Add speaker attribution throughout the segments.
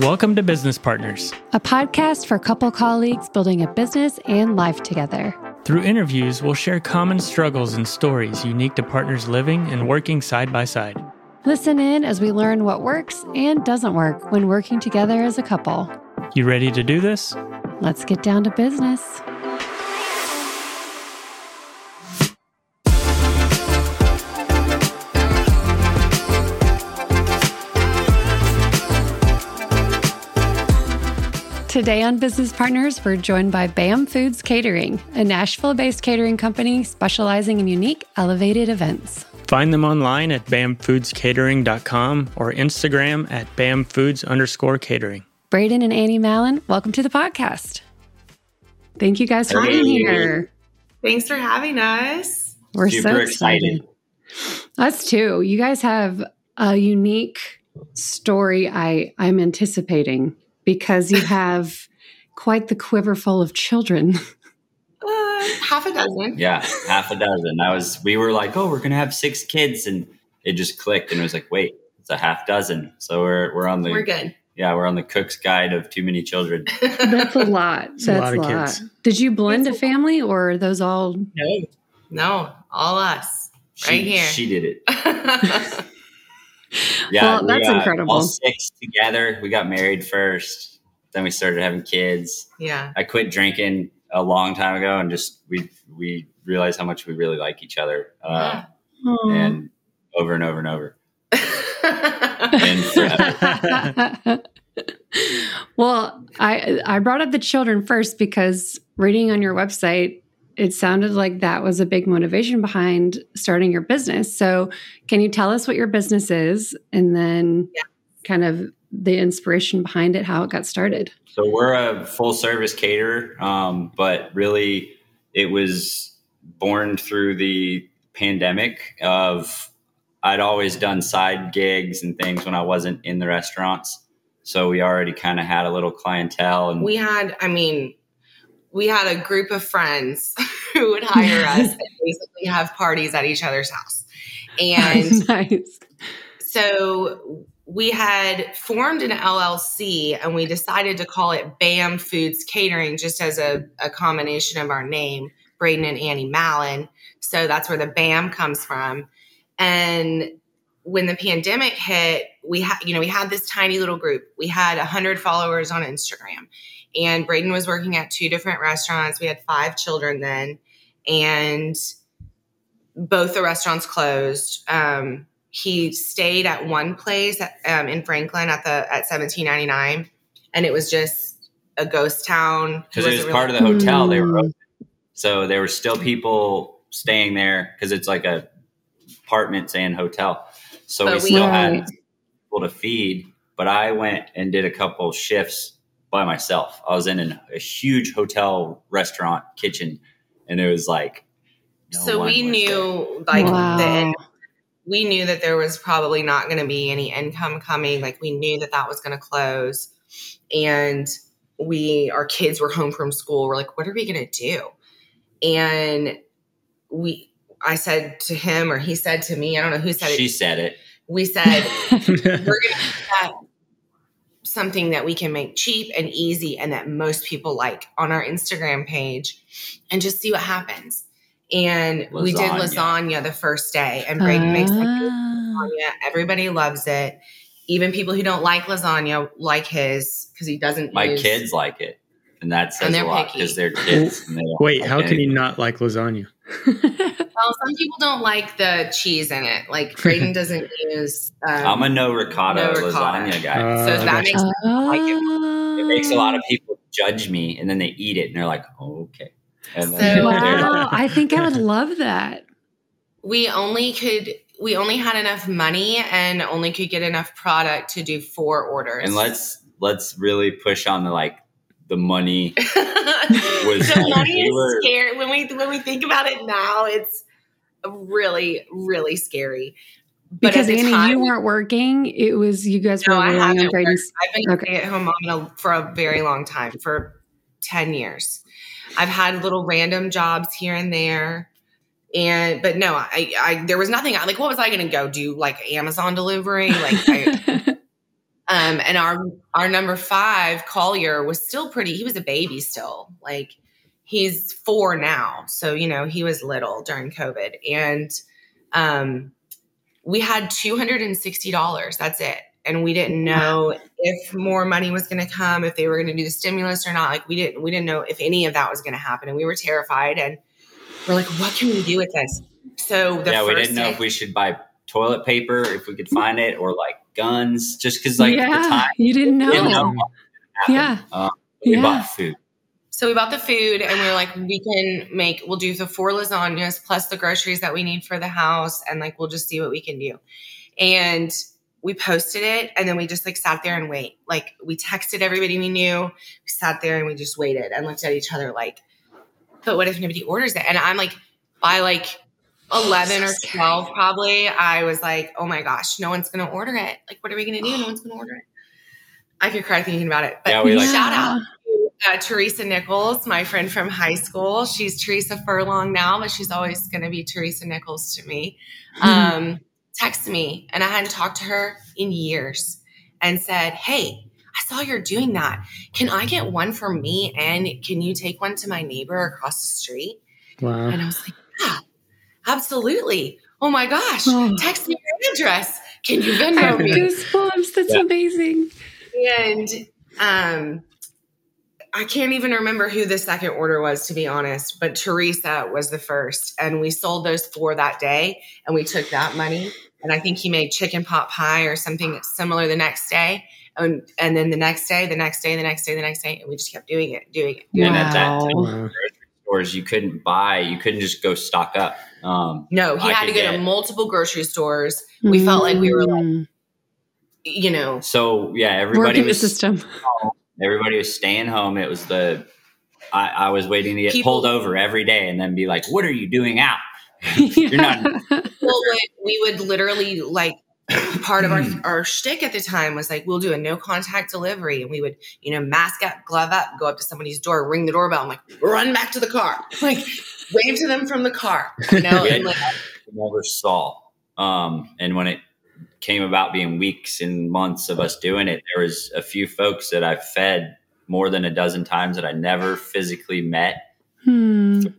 Speaker 1: Welcome to Business Partners,
Speaker 2: a podcast for couple colleagues building a business and life together.
Speaker 1: Through interviews, we'll share common struggles and stories unique to partners living and working side by side.
Speaker 2: Listen in as we learn what works and doesn't work when working together as a couple.
Speaker 1: You ready to do this?
Speaker 2: Let's get down to business. Today on Business Partners, we're joined by BAM Foods Catering, a Nashville based catering company specializing in unique, elevated events.
Speaker 1: Find them online at bamfoodscatering.com or Instagram at bamfoods underscore catering.
Speaker 2: Braiden and Annie Mallon, welcome to the podcast. Thank you guys for being here.
Speaker 3: Thanks for having us.
Speaker 2: We're Super so excited. excited. Us too. You guys have a unique story I, I'm anticipating because you have quite the quiver full of children.
Speaker 3: Uh, half a dozen.
Speaker 4: Yeah, half a dozen. I was. We were like, oh, we're gonna have six kids, and it just clicked, and it was like, wait, it's a half dozen. So we're we're on the.
Speaker 3: We're good.
Speaker 4: Yeah, we're on the cook's guide of too many children.
Speaker 2: That's a lot. That's a lot. A lot. Did you blend a family, or are those all?
Speaker 3: No, no, all us right here.
Speaker 4: She did it.
Speaker 2: yeah, well, that's incredible.
Speaker 4: All six together. We got married first, then we started having kids.
Speaker 3: Yeah,
Speaker 4: I quit drinking a long time ago, and just we we realized how much we really like each other, uh, yeah. and over and over and over.
Speaker 2: and well, I I brought up the children first because reading on your website, it sounded like that was a big motivation behind starting your business. So, can you tell us what your business is and then yeah. kind of the inspiration behind it, how it got started?
Speaker 4: So, we're a full service caterer, um, but really it was born through the pandemic of I'd always done side gigs and things when I wasn't in the restaurants. So we already kind of had a little clientele and
Speaker 3: we had, I mean, we had a group of friends who would hire us and basically have parties at each other's house. And nice. so we had formed an LLC and we decided to call it BAM Foods Catering just as a, a combination of our name, Braiden and Annie Mallon. So that's where the BAM comes from. And when the pandemic hit, we had, you know, we had this tiny little group. We had 100 followers on Instagram and Braiden was working at two different restaurants. We had five children then, and both the restaurants closed. Um, he stayed at one place at, um, in Franklin at the at seventeen ninety nine, and it was just a ghost town
Speaker 4: because it was really- part of the hotel. They were open. so there were still people staying there because it's like a apartments and hotel. So but we still had people to feed. But I went and did a couple shifts by myself. I was in an, a huge hotel restaurant kitchen, and it was like.
Speaker 3: No so we knew, there. like, wow. the, we knew that there was probably not going to be any income coming. Like, we knew that that was going to close, and we, our kids were home from school. We're like, what are we going to do? And we, I said to him, or he said to me, I don't know who said
Speaker 4: she
Speaker 3: it.
Speaker 4: She said it.
Speaker 3: We said, we're going to something that we can make cheap and easy and that most people like on our Instagram page and just see what happens. And lasagna. we did lasagna the first day, and Braiden uh. makes like ah. lasagna. Everybody loves it. Even people who don't like lasagna like his because he doesn't.
Speaker 4: My
Speaker 3: use,
Speaker 4: kids like it, and that says and a lot because they're kids.
Speaker 1: They Wait, how can you not like lasagna?
Speaker 3: well, some people don't like the cheese in it. Like Braiden doesn't use. Um,
Speaker 4: I'm a no ricotta, no ricotta. lasagna guy, uh, so that makes like it. it. makes a lot of people judge me, and then they eat it, and they're like, oh, "Okay." And
Speaker 2: so, wow, I think I would love that.
Speaker 3: We only could. We only had enough money and only could get enough product to do four orders.
Speaker 4: And let's let's really push on the like the money was
Speaker 3: the money we is were, scary when we when we think about it now it's really, really scary.
Speaker 2: But because Annie, time, you weren't working. It was you guys no, were relying on Braiden's.
Speaker 3: I've been okay. stay at home mom for a very long time, for ten years. I've had little random jobs here and there, and but no, I, I there was nothing. Like, what was I going to go do? Like Amazon delivery? Like, I, Um, and our our number five Collier was still pretty. He was a baby still. Like he's four now, so you know he was little during COVID, and um, we had two hundred and sixty dollars. That's it, and we didn't know if more money was going to come, if they were going to do the stimulus or not. Like we didn't we didn't know if any of that was going to happen, and we were terrified. And we're like, what can we do with this? So
Speaker 4: yeah, we didn't know if we should buy toilet paper if we could find it or like guns just because like
Speaker 2: yeah,
Speaker 4: the time
Speaker 2: you didn't know, didn't know yeah.
Speaker 4: Uh, we
Speaker 2: yeah.
Speaker 4: bought food.
Speaker 3: So we bought the food and we were like we can make we'll do the four lasagnas plus the groceries that we need for the house and like we'll just see what we can do. And we posted it and then we just like sat there and wait. Like we texted everybody we knew we sat there and we just waited and looked at each other like but what if nobody orders it? And i'm like by like 11 or 12 probably i was like oh my gosh no one's gonna order it like what are we gonna do no one's gonna order it i could cry thinking about it but yeah, we like- shout out to uh, teresa nichols my friend from high school she's teresa furlong now but she's always gonna be teresa nichols to me hmm. um, text me and i hadn't talked to her in years and said hey I saw you're doing that. Can I get one for me? And can you take one to my neighbor across the street?
Speaker 1: Wow.
Speaker 3: And I was like, yeah, Absolutely. Oh my gosh. Oh. Text me your address. Can you Venmo me?
Speaker 2: Goosebumps. That's yeah. amazing.
Speaker 3: And um, I can't even remember who the second order was, to be honest, but Teresa was the first. And we sold those four that day and we took that money. And I think he made chicken pot pie or something similar the next day. And, and then the next day, the next day, the next day, the next day. And we just kept doing it, doing it. Doing
Speaker 4: wow. And at that time, grocery stores, you couldn't buy, you couldn't just go stock up.
Speaker 3: Um, no, he I had to go get, to multiple grocery stores. We mm. felt like we were like, mm. you know.
Speaker 4: So yeah, everybody
Speaker 2: was the system.
Speaker 4: Everybody was staying home. It was the I, I was waiting to get People, pulled over every day and then be like, "What are you doing out? You're not."
Speaker 3: well, we would literally like part of our our shtick at the time was like we'll do a no contact delivery and we would you know mask up glove up go up to somebody's door ring the doorbell and like run back to the car. Like wave to them from the car you know and like
Speaker 4: never saw. Um and when it came about being weeks and months of us doing it there was a few folks that i fed more than a dozen times that i never physically met.
Speaker 2: Hmm. in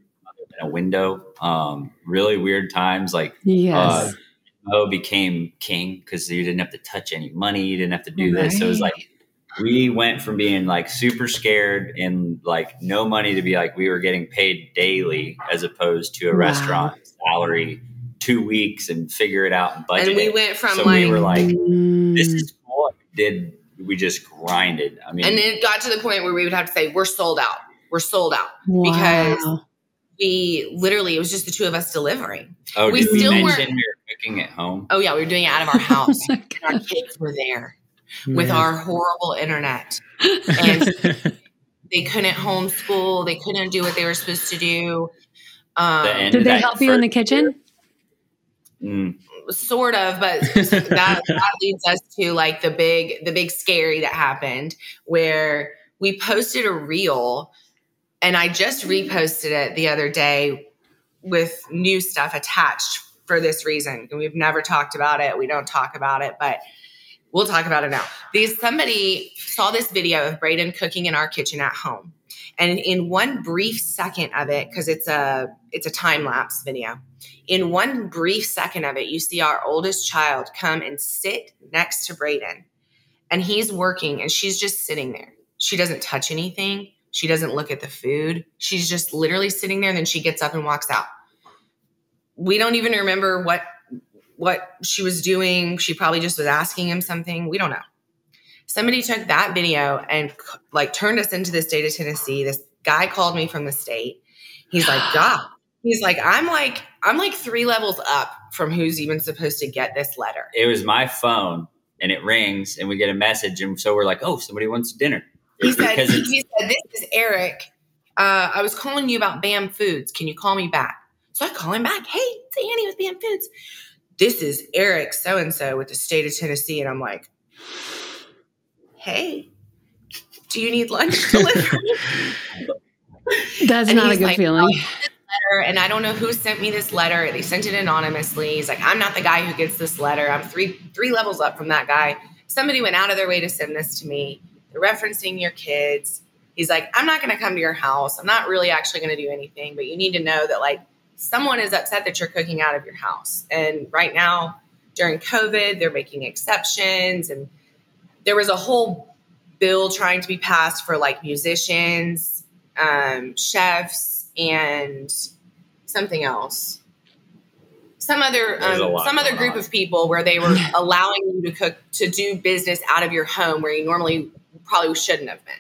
Speaker 4: a window. Um really weird times like
Speaker 2: yes. uh,
Speaker 4: Mo became king because you didn't have to touch any money, you didn't have to do right. this. So it was like we went from being like super scared and like no money to be like we were getting paid daily as opposed to a wow. restaurant salary two weeks and figure it out and budget.
Speaker 3: And we went from so like we
Speaker 4: were like, this is mm. cool. Did we just grinded? I mean,
Speaker 3: and it got to the point where we would have to say, we're sold out. We're sold out wow. because we literally it was just the two of us delivering.
Speaker 4: Oh, we still we mention we were cooking at home?
Speaker 3: Oh yeah, we were doing it out of our house. oh our kids were there with our horrible internet, and they couldn't homeschool. They couldn't do what they were supposed to do.
Speaker 2: Um, Did they help you in the kitchen?
Speaker 4: Mm.
Speaker 3: Sort of, but that, that leads us to like the big, the big scary that happened where we posted a reel and I just reposted it the other day with new stuff attached for this reason. And we've never talked about it. We don't talk about it, but we'll talk about it now. These somebody saw this video of Braiden cooking in our kitchen at home. And in one brief second of it, because it's a it's a time lapse video, in one brief second of it, you see our oldest child come and sit next to Braiden. And he's working and she's just sitting there. She doesn't touch anything. She doesn't look at the food. She's just literally sitting there and then she gets up and walks out. We don't even remember what what she was doing. She probably just was asking him something. We don't know. Somebody took that video and like turned us into the state of Tennessee. This guy called me from the state. He's like, God, he's like, I'm like, I'm like three levels up from who's even supposed to get this letter.
Speaker 4: It was my phone and it rings and we get a message. And so we're like, oh, somebody wants dinner.
Speaker 3: He said, he said, This is Eric. Uh, I was calling you about BAM Foods. Can you call me back? So I call him back. Hey, it's Annie with BAM Foods. This is Eric so and so with the state of Tennessee. And I'm like, Hey, do you need lunch delivered?
Speaker 2: That's and not a good like, feeling.
Speaker 3: letter, and I don't know who sent me this letter. They sent it anonymously. He's like, I'm not the guy who gets this letter. I'm three three levels up from that guy somebody went out of their way to send this to me. They're referencing your kids. He's like, I'm not going to come to your house. I'm not really actually going to do anything, but you need to know that like someone is upset that you're cooking out of your house. And right now, during COVID, they're making exceptions. And there was a whole bill trying to be passed for like musicians, um, chefs, and something else. Some other um, some other group on. of people where they were allowing you to cook to do business out of your home where you normally probably shouldn't have been.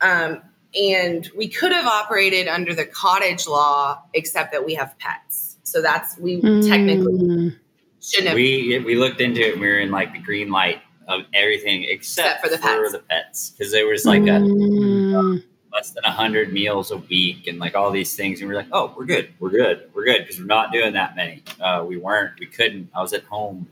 Speaker 3: Um, and we could have operated under the cottage law, except that we have pets. So that's we mm. technically shouldn't have.
Speaker 4: We we looked into it. and We were in like the green light of everything except, except for the pets. For the pets, because there was like mm. a less than hundred meals a week and like all these things, and we are like, oh, we're good, we're good, we're good, because we're not doing that many. Uh, we weren't. We couldn't. I was at home.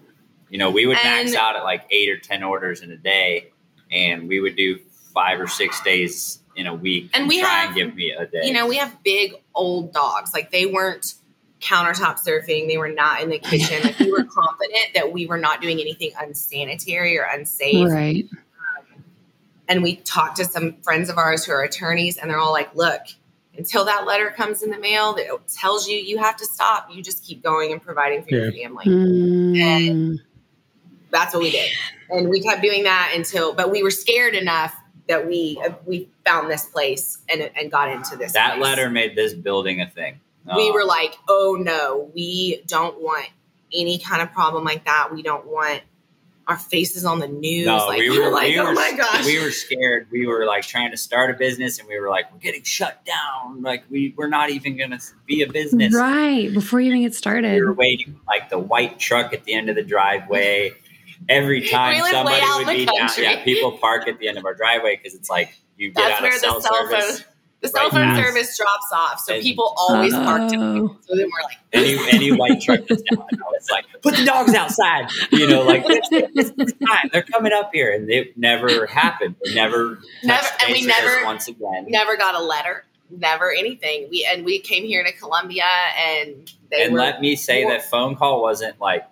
Speaker 4: You know, we would and, max out at like eight or ten orders in a day, and we would do five or six days in a week and, we try have, and give me a day.
Speaker 3: You know, we have big old dogs. Like they weren't countertop surfing. They were not in the kitchen. Like we were confident that we were not doing anything unsanitary or unsafe.
Speaker 2: Right.
Speaker 3: Um, and we talked to some friends of ours who are attorneys, and they're all like, "Look, until that letter comes in the mail that tells you you have to stop, you just keep going and providing for yeah. your family." Mm. And that's what we did, and we kept doing that until. But we were scared enough that we uh, we found this place and and got into this.
Speaker 4: That
Speaker 3: place.
Speaker 4: letter made this building a thing.
Speaker 3: Oh. We were like, oh no, we don't want any kind of problem like that. We don't want our faces on the news. No, like, we were, we were like, we oh my gosh.
Speaker 4: We were scared. We were like trying to start a business and we were like, we're getting shut down. Like we, we're not even going to be a business.
Speaker 2: Right. Before you even get started.
Speaker 4: We were waiting like the white truck at the end of the driveway every time somebody would be down, yeah, people park at the end of our driveway because it's like you get That's out of cell, cell service.
Speaker 3: Phone, the cell phone right service drops off, so and, people always oh. park. So then we're like,
Speaker 4: any any white truck is down, it's like put the dogs outside. You know, like it's, it's time they're coming up here, and it never happened. It never,
Speaker 3: never, and we never once again never got a letter never anything. We and we came here to Columbia, and they
Speaker 4: and let me say more, that phone call wasn't like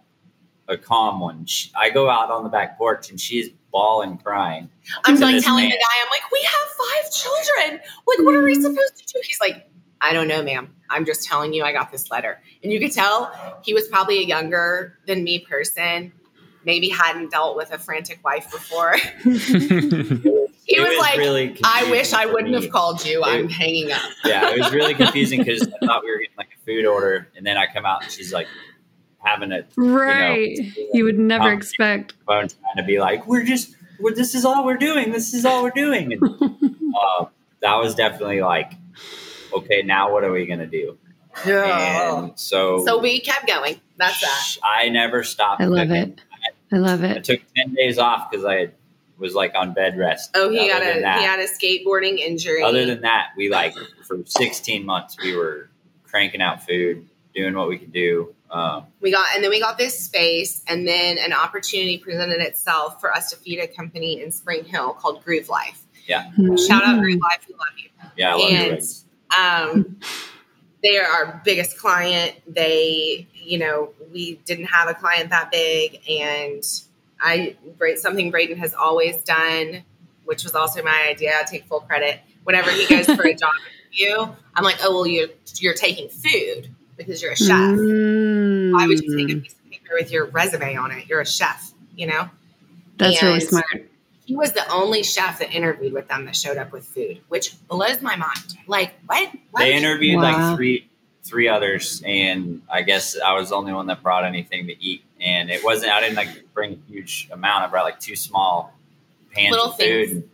Speaker 4: a calm one. She, I go out on the back porch and she's bawling, crying.
Speaker 3: I'm like telling man. the guy, I'm like, we have five children. Like, what are we mm-hmm. supposed to do? He's like, I don't know, ma'am. I'm just telling you, I got this letter. And you could tell he was probably a younger than me person, maybe hadn't dealt with a frantic wife before. he was, was, like, really I wish I wouldn't me. have called you. It, I'm hanging up.
Speaker 4: yeah, it was really confusing because I thought we were getting like a food order. And then I come out and she's like, having it
Speaker 2: right. You, know, you would never expect
Speaker 4: phone trying to be like, we're just, we're, this is all we're doing. This is all we're doing. And, uh, that was definitely like, okay, now what are we gonna do?
Speaker 3: Yeah.
Speaker 4: And so,
Speaker 3: so we kept going. That's that.
Speaker 4: I never stopped.
Speaker 2: I love cooking. it. I, I love it.
Speaker 4: I took ten days off because I was like on bed rest.
Speaker 3: Oh, he got a that, he had a skateboarding injury.
Speaker 4: Other than that, we like for 16 months we were cranking out food, doing what we could do. Um,
Speaker 3: we got, and then we got this space, and then an opportunity presented itself for us to feed a company in Spring Hill called Groove Life.
Speaker 4: Yeah.
Speaker 3: Shout out Groove Life. We love you.
Speaker 4: Yeah. I love and,
Speaker 3: you. Um, they are our biggest client. They, you know, we didn't have a client that big. And I, something Braiden has always done, which was also my idea. I take full credit. Whenever he goes for a job interview, I'm like, oh, well, you're, you're taking food because you're a chef. Mm. Why would you take a piece of paper with your resume on it? You're a chef, you know?
Speaker 2: That's and really smart.
Speaker 3: He was the only chef that interviewed with them that showed up with food, which blows my mind. Like, what? what?
Speaker 4: They interviewed wow. like three three others, and I guess I was the only one that brought anything to eat. And it wasn't I didn't like bring a huge amount. I brought like two small pans Little of food. And,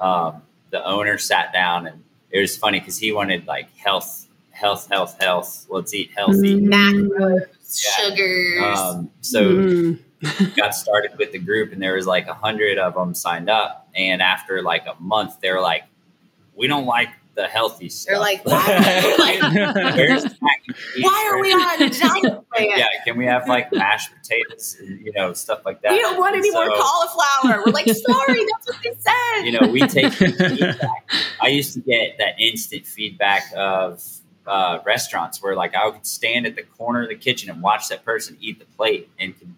Speaker 4: um, the owner sat down, and it was funny because he wanted like health health, health, health. Let's eat healthy.
Speaker 3: Mm. Macros, yeah. sugars. Um,
Speaker 4: so mm. got started with the group, and there was like a hundred of them signed up. And after like a month, they're like, "We don't like the healthy stuff."
Speaker 3: They're like, "Why, why are we on a diet
Speaker 4: plan?" Yeah, can we have like mashed potatoes, you know, stuff like that?
Speaker 3: We don't want any so, more cauliflower. We're like, sorry, that's what they said.
Speaker 4: You know, we take feedback. I used to get that instant feedback of uh, restaurants where like I could stand at the corner of the kitchen and watch that person eat the plate and could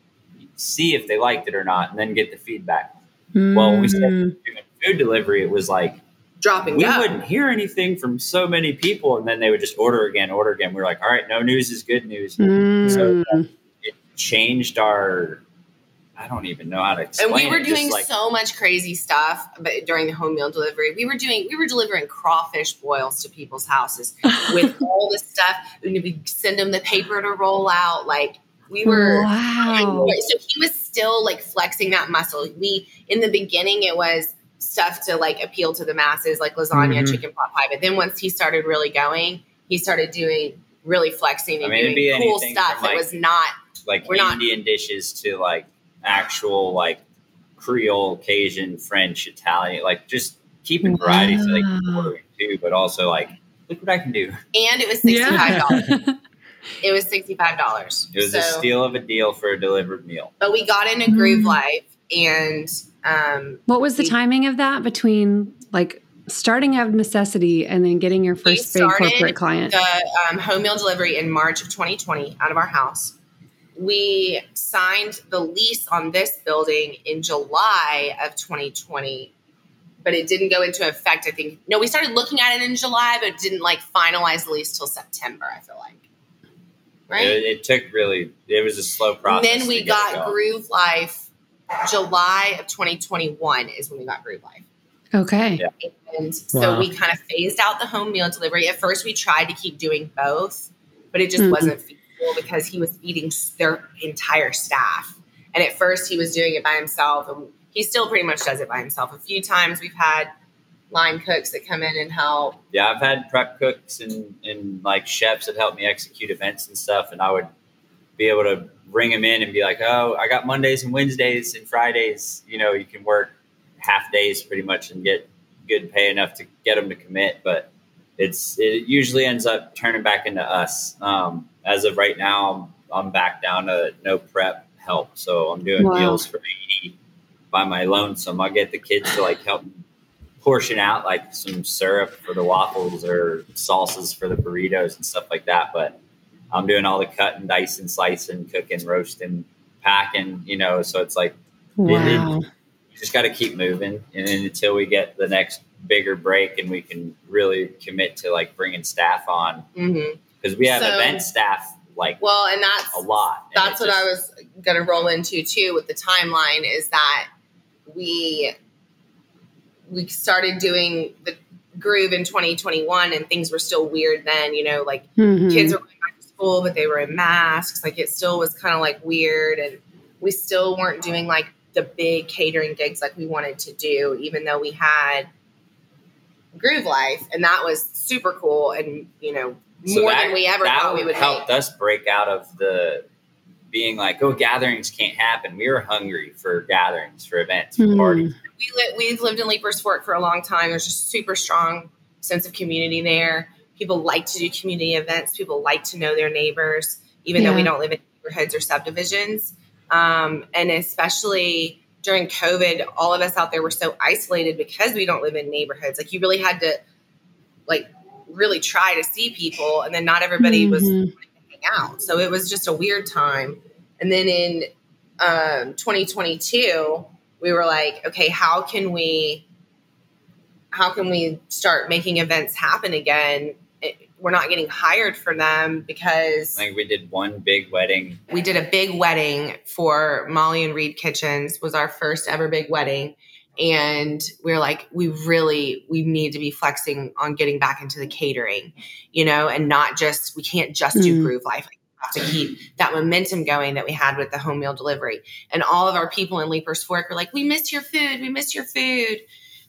Speaker 4: see if they liked it or not, and then get the feedback. Mm. Well, when we started mm. doing food delivery, it was like
Speaker 3: dropping.
Speaker 4: We wouldn't hear anything from so many people, and then they would just order again, order again. We are like, all right, no news is good news.
Speaker 2: Mm. So
Speaker 4: it changed our. I don't even know how to explain.
Speaker 3: And we were
Speaker 4: it,
Speaker 3: doing like, so much crazy stuff, but during the home meal delivery, we were doing we were delivering crawfish boils to people's houses with all the stuff. And we send them the paper to roll out, like we were.
Speaker 2: Wow.
Speaker 3: So he was still like flexing that muscle. We in the beginning, it was stuff to like appeal to the masses, like lasagna, mm-hmm. chicken pot pie. But then once he started really going, he started doing really flexing and I mean, doing cool stuff that was not
Speaker 4: like we're Indian not, dishes to like actual like Creole, Cajun, French, Italian, like just keeping wow. variety so they can order it too, but also like look what I can do.
Speaker 3: And it was sixty five dollars. Yeah. it was sixty five dollars.
Speaker 4: It was so, a steal of a deal for a delivered meal.
Speaker 3: But we got in a Groove mm. Life and um,
Speaker 2: what was the we, timing of that between like starting out of necessity and then getting your first big corporate client?
Speaker 3: The um, home meal delivery in March of 2020 out of our house. We signed the lease on this building in July of 2020, but it didn't go into effect. I think no, we started looking at it in July, but didn't like finalize the lease till September. I feel like.
Speaker 4: Right. It, it took really. It was a slow process.
Speaker 3: And then we got Groove Life July of 2021 is when we got Groove Life.
Speaker 2: Okay.
Speaker 3: Yeah. And so wow. we kind of phased out the home meal delivery. At first, we tried to keep doing both, but it just mm-hmm. wasn't feasible because he was feeding their entire staff. And at first, he was doing it by himself, and he still pretty much does it by himself. A few times we've had line cooks that come in and help.
Speaker 4: Yeah, I've had prep cooks and, and like chefs that help me execute events and stuff, and I would be able to bring them in and be like, oh, I got Mondays and Wednesdays and Fridays. You know, you can work half days pretty much and get good pay enough to get them to commit. But it's it usually ends up turning back into us. Um, as of right now, I'm, I'm, back down to no prep help, so I'm doing wow. meals for 80 by my lonesome. I get the kids to like help portion out like some syrup for the waffles or salsas for the burritos and stuff like that, but I'm doing all the cutting, dicing, slicing, cooking, roasting, packing, you know, so it's like,
Speaker 2: wow. it, it,
Speaker 4: you just got to keep moving. And then until we get the next bigger break and we can really commit to like bringing staff on, mm-hmm. Because we have so, event staff like
Speaker 3: well, and that's
Speaker 4: a lot.
Speaker 3: That's what just, I was going to roll into too with the timeline is that we we started doing the groove in 2021 and things were still weird then you know like mm-hmm. kids were going back to school, but they were in masks. Like it still was kind of like weird. And we still weren't doing like the big catering gigs like we wanted to do, even though we had Groove Life. And that was super cool. And, you know, so more that, than we ever thought we would
Speaker 4: helped make. us break out of the being like, oh, gatherings can't happen. We were hungry for gatherings, for events, for mm. parties.
Speaker 3: We li- we've lived in Leiper's Fork for a long time. There's just super strong sense of community there. People like to do community events. People like to know their neighbors, even yeah. though we don't live in neighborhoods or subdivisions. Um, and especially during COVID, all of us out there were so isolated because we don't live in neighborhoods. Like you really had to, like, really try to see people, and then not everybody mm-hmm. was hang out. So it was just a weird time. And then in um, 2022, we were like, okay, how can we how can we start making events happen again we're not getting hired for them because
Speaker 4: like we did one big wedding.
Speaker 3: We did a big wedding for Molly and Reed Kitchens was our first ever big wedding. And we are like, we really we need to be flexing on getting back into the catering, you know, and not just we can't just do mm. groove life. to keep that momentum going that we had with the home meal delivery. And all of our people in Leiper's Fork were like, We miss your food, we miss your food.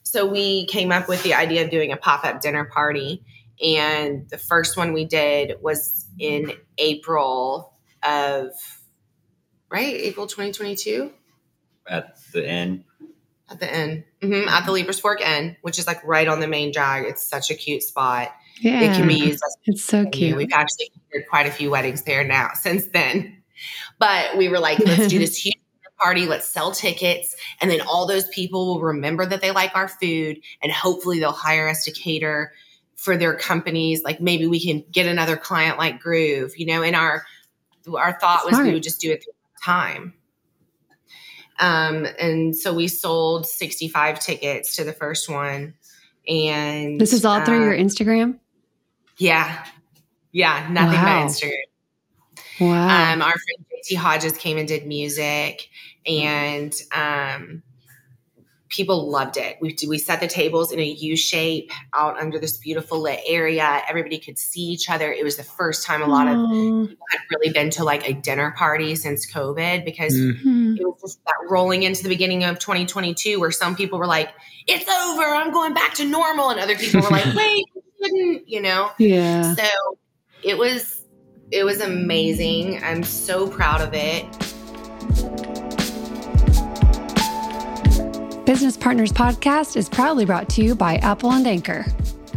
Speaker 3: So we came up with the idea of doing a pop-up dinner party and the first one we did was in April of, right? April 2022?
Speaker 4: At the inn.
Speaker 3: At the end, Mm-hmm. At the Leiper's Fork Inn, which is like right on the main drag. It's such a cute spot.
Speaker 2: Yeah.
Speaker 3: It can be used as
Speaker 2: It's so cute.
Speaker 3: We've actually had quite a few weddings there now since then. But we were like, let's do this huge party. Let's sell tickets. And then all those people will remember that they like our food and hopefully they'll hire us to cater for their companies. Like maybe we can get another client like Groove, you know, and our, our thought Smart. was we would just do it through time. Um, and so we sold 65 tickets to the first one. And
Speaker 2: this is all uh, through your Instagram?
Speaker 3: Yeah. Yeah. Nothing wow. but Instagram.
Speaker 2: Wow.
Speaker 3: Um, our friend JT Hodges came and did music and um, people loved it. We we set the tables in a U shape out under this beautiful lit area. Everybody could see each other. It was the first time a lot of people had really been to like a dinner party since COVID because mm-hmm. it was just that rolling into the beginning of 2022 where some people were like, "It's over. I'm going back to normal," and other people were like, "Wait, didn't," you know?
Speaker 2: Yeah.
Speaker 3: So it was it was amazing. I'm so proud of it.
Speaker 2: Business Partners Podcast is proudly brought to you by Apple and Anchor.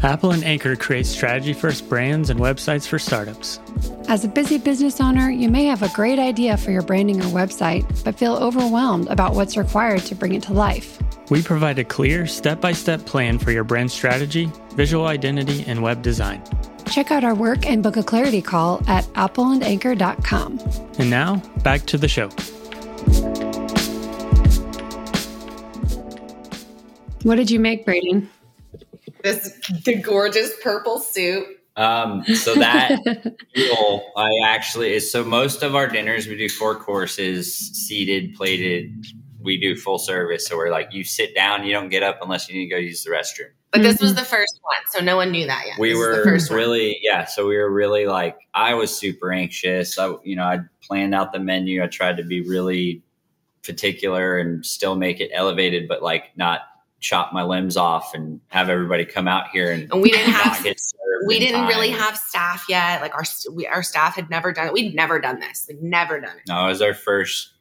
Speaker 1: Apple and Anchor create strategy first brands and websites for startups.
Speaker 2: As a busy business owner, you may have a great idea for your branding or website, but feel overwhelmed about what's required to bring it to life.
Speaker 1: We provide a clear, step by step plan for your brand strategy, visual identity, and web design.
Speaker 2: Check out our work and book a clarity call at appleandanchor.com.
Speaker 1: And now, back to the show.
Speaker 2: What did you make, Braiden?
Speaker 3: This the gorgeous purple suit.
Speaker 4: Um, so that meal, I actually is so most of our dinners we do four courses, seated, plated. We do full service, so we're like you sit down, you don't get up unless you need to go use the restroom.
Speaker 3: But this was mm-hmm. the first one, so no one knew that yet.
Speaker 4: We
Speaker 3: this
Speaker 4: were really, one. yeah. So we were really like, I was super anxious. I, you know, I planned out the menu. I tried to be really particular and still make it elevated, but like not chop my limbs off and have everybody come out here and,
Speaker 3: and we didn't have we didn't time. really have staff yet. Like our we, our staff had never done it. We'd never done this. Like never done it.
Speaker 4: No it was our first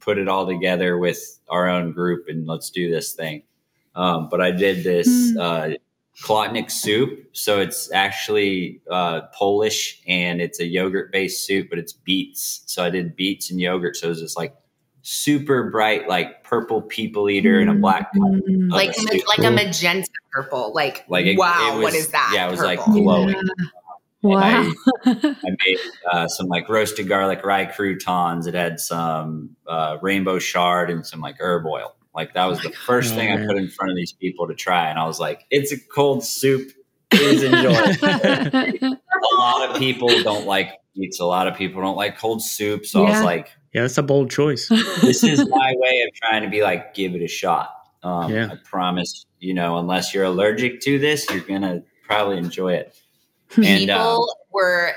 Speaker 4: put it all together with our own group and let's do this thing. Um, but i did this mm. uh, Chłodnik soup. So it's actually uh, polish and it's a yogurt based soup but it's beets. So i did beets and yogurt. So it was just like super bright, like purple people eater and a black
Speaker 3: mm. like a, like a magenta purple. Like, like it, wow, it was, what is that?
Speaker 4: Yeah, it was purple. like glowing. Yeah.
Speaker 2: Wow.
Speaker 4: I, I, made uh, some like roasted garlic rye croutons. It had some uh, rainbow chard and some like herb oil. Like that was oh the first God. thing I put in front of these people to try, and I was like, "It's a cold soup. Please enjoy." a lot of people don't like pizza. A lot of people don't like cold soup. So yeah. I was like,
Speaker 1: yeah, that's a bold choice.
Speaker 4: this is my way of trying to be like, give it a shot. Um, yeah. I promise, you know, unless you're allergic to this, you're going to probably enjoy it.
Speaker 3: And, People um, were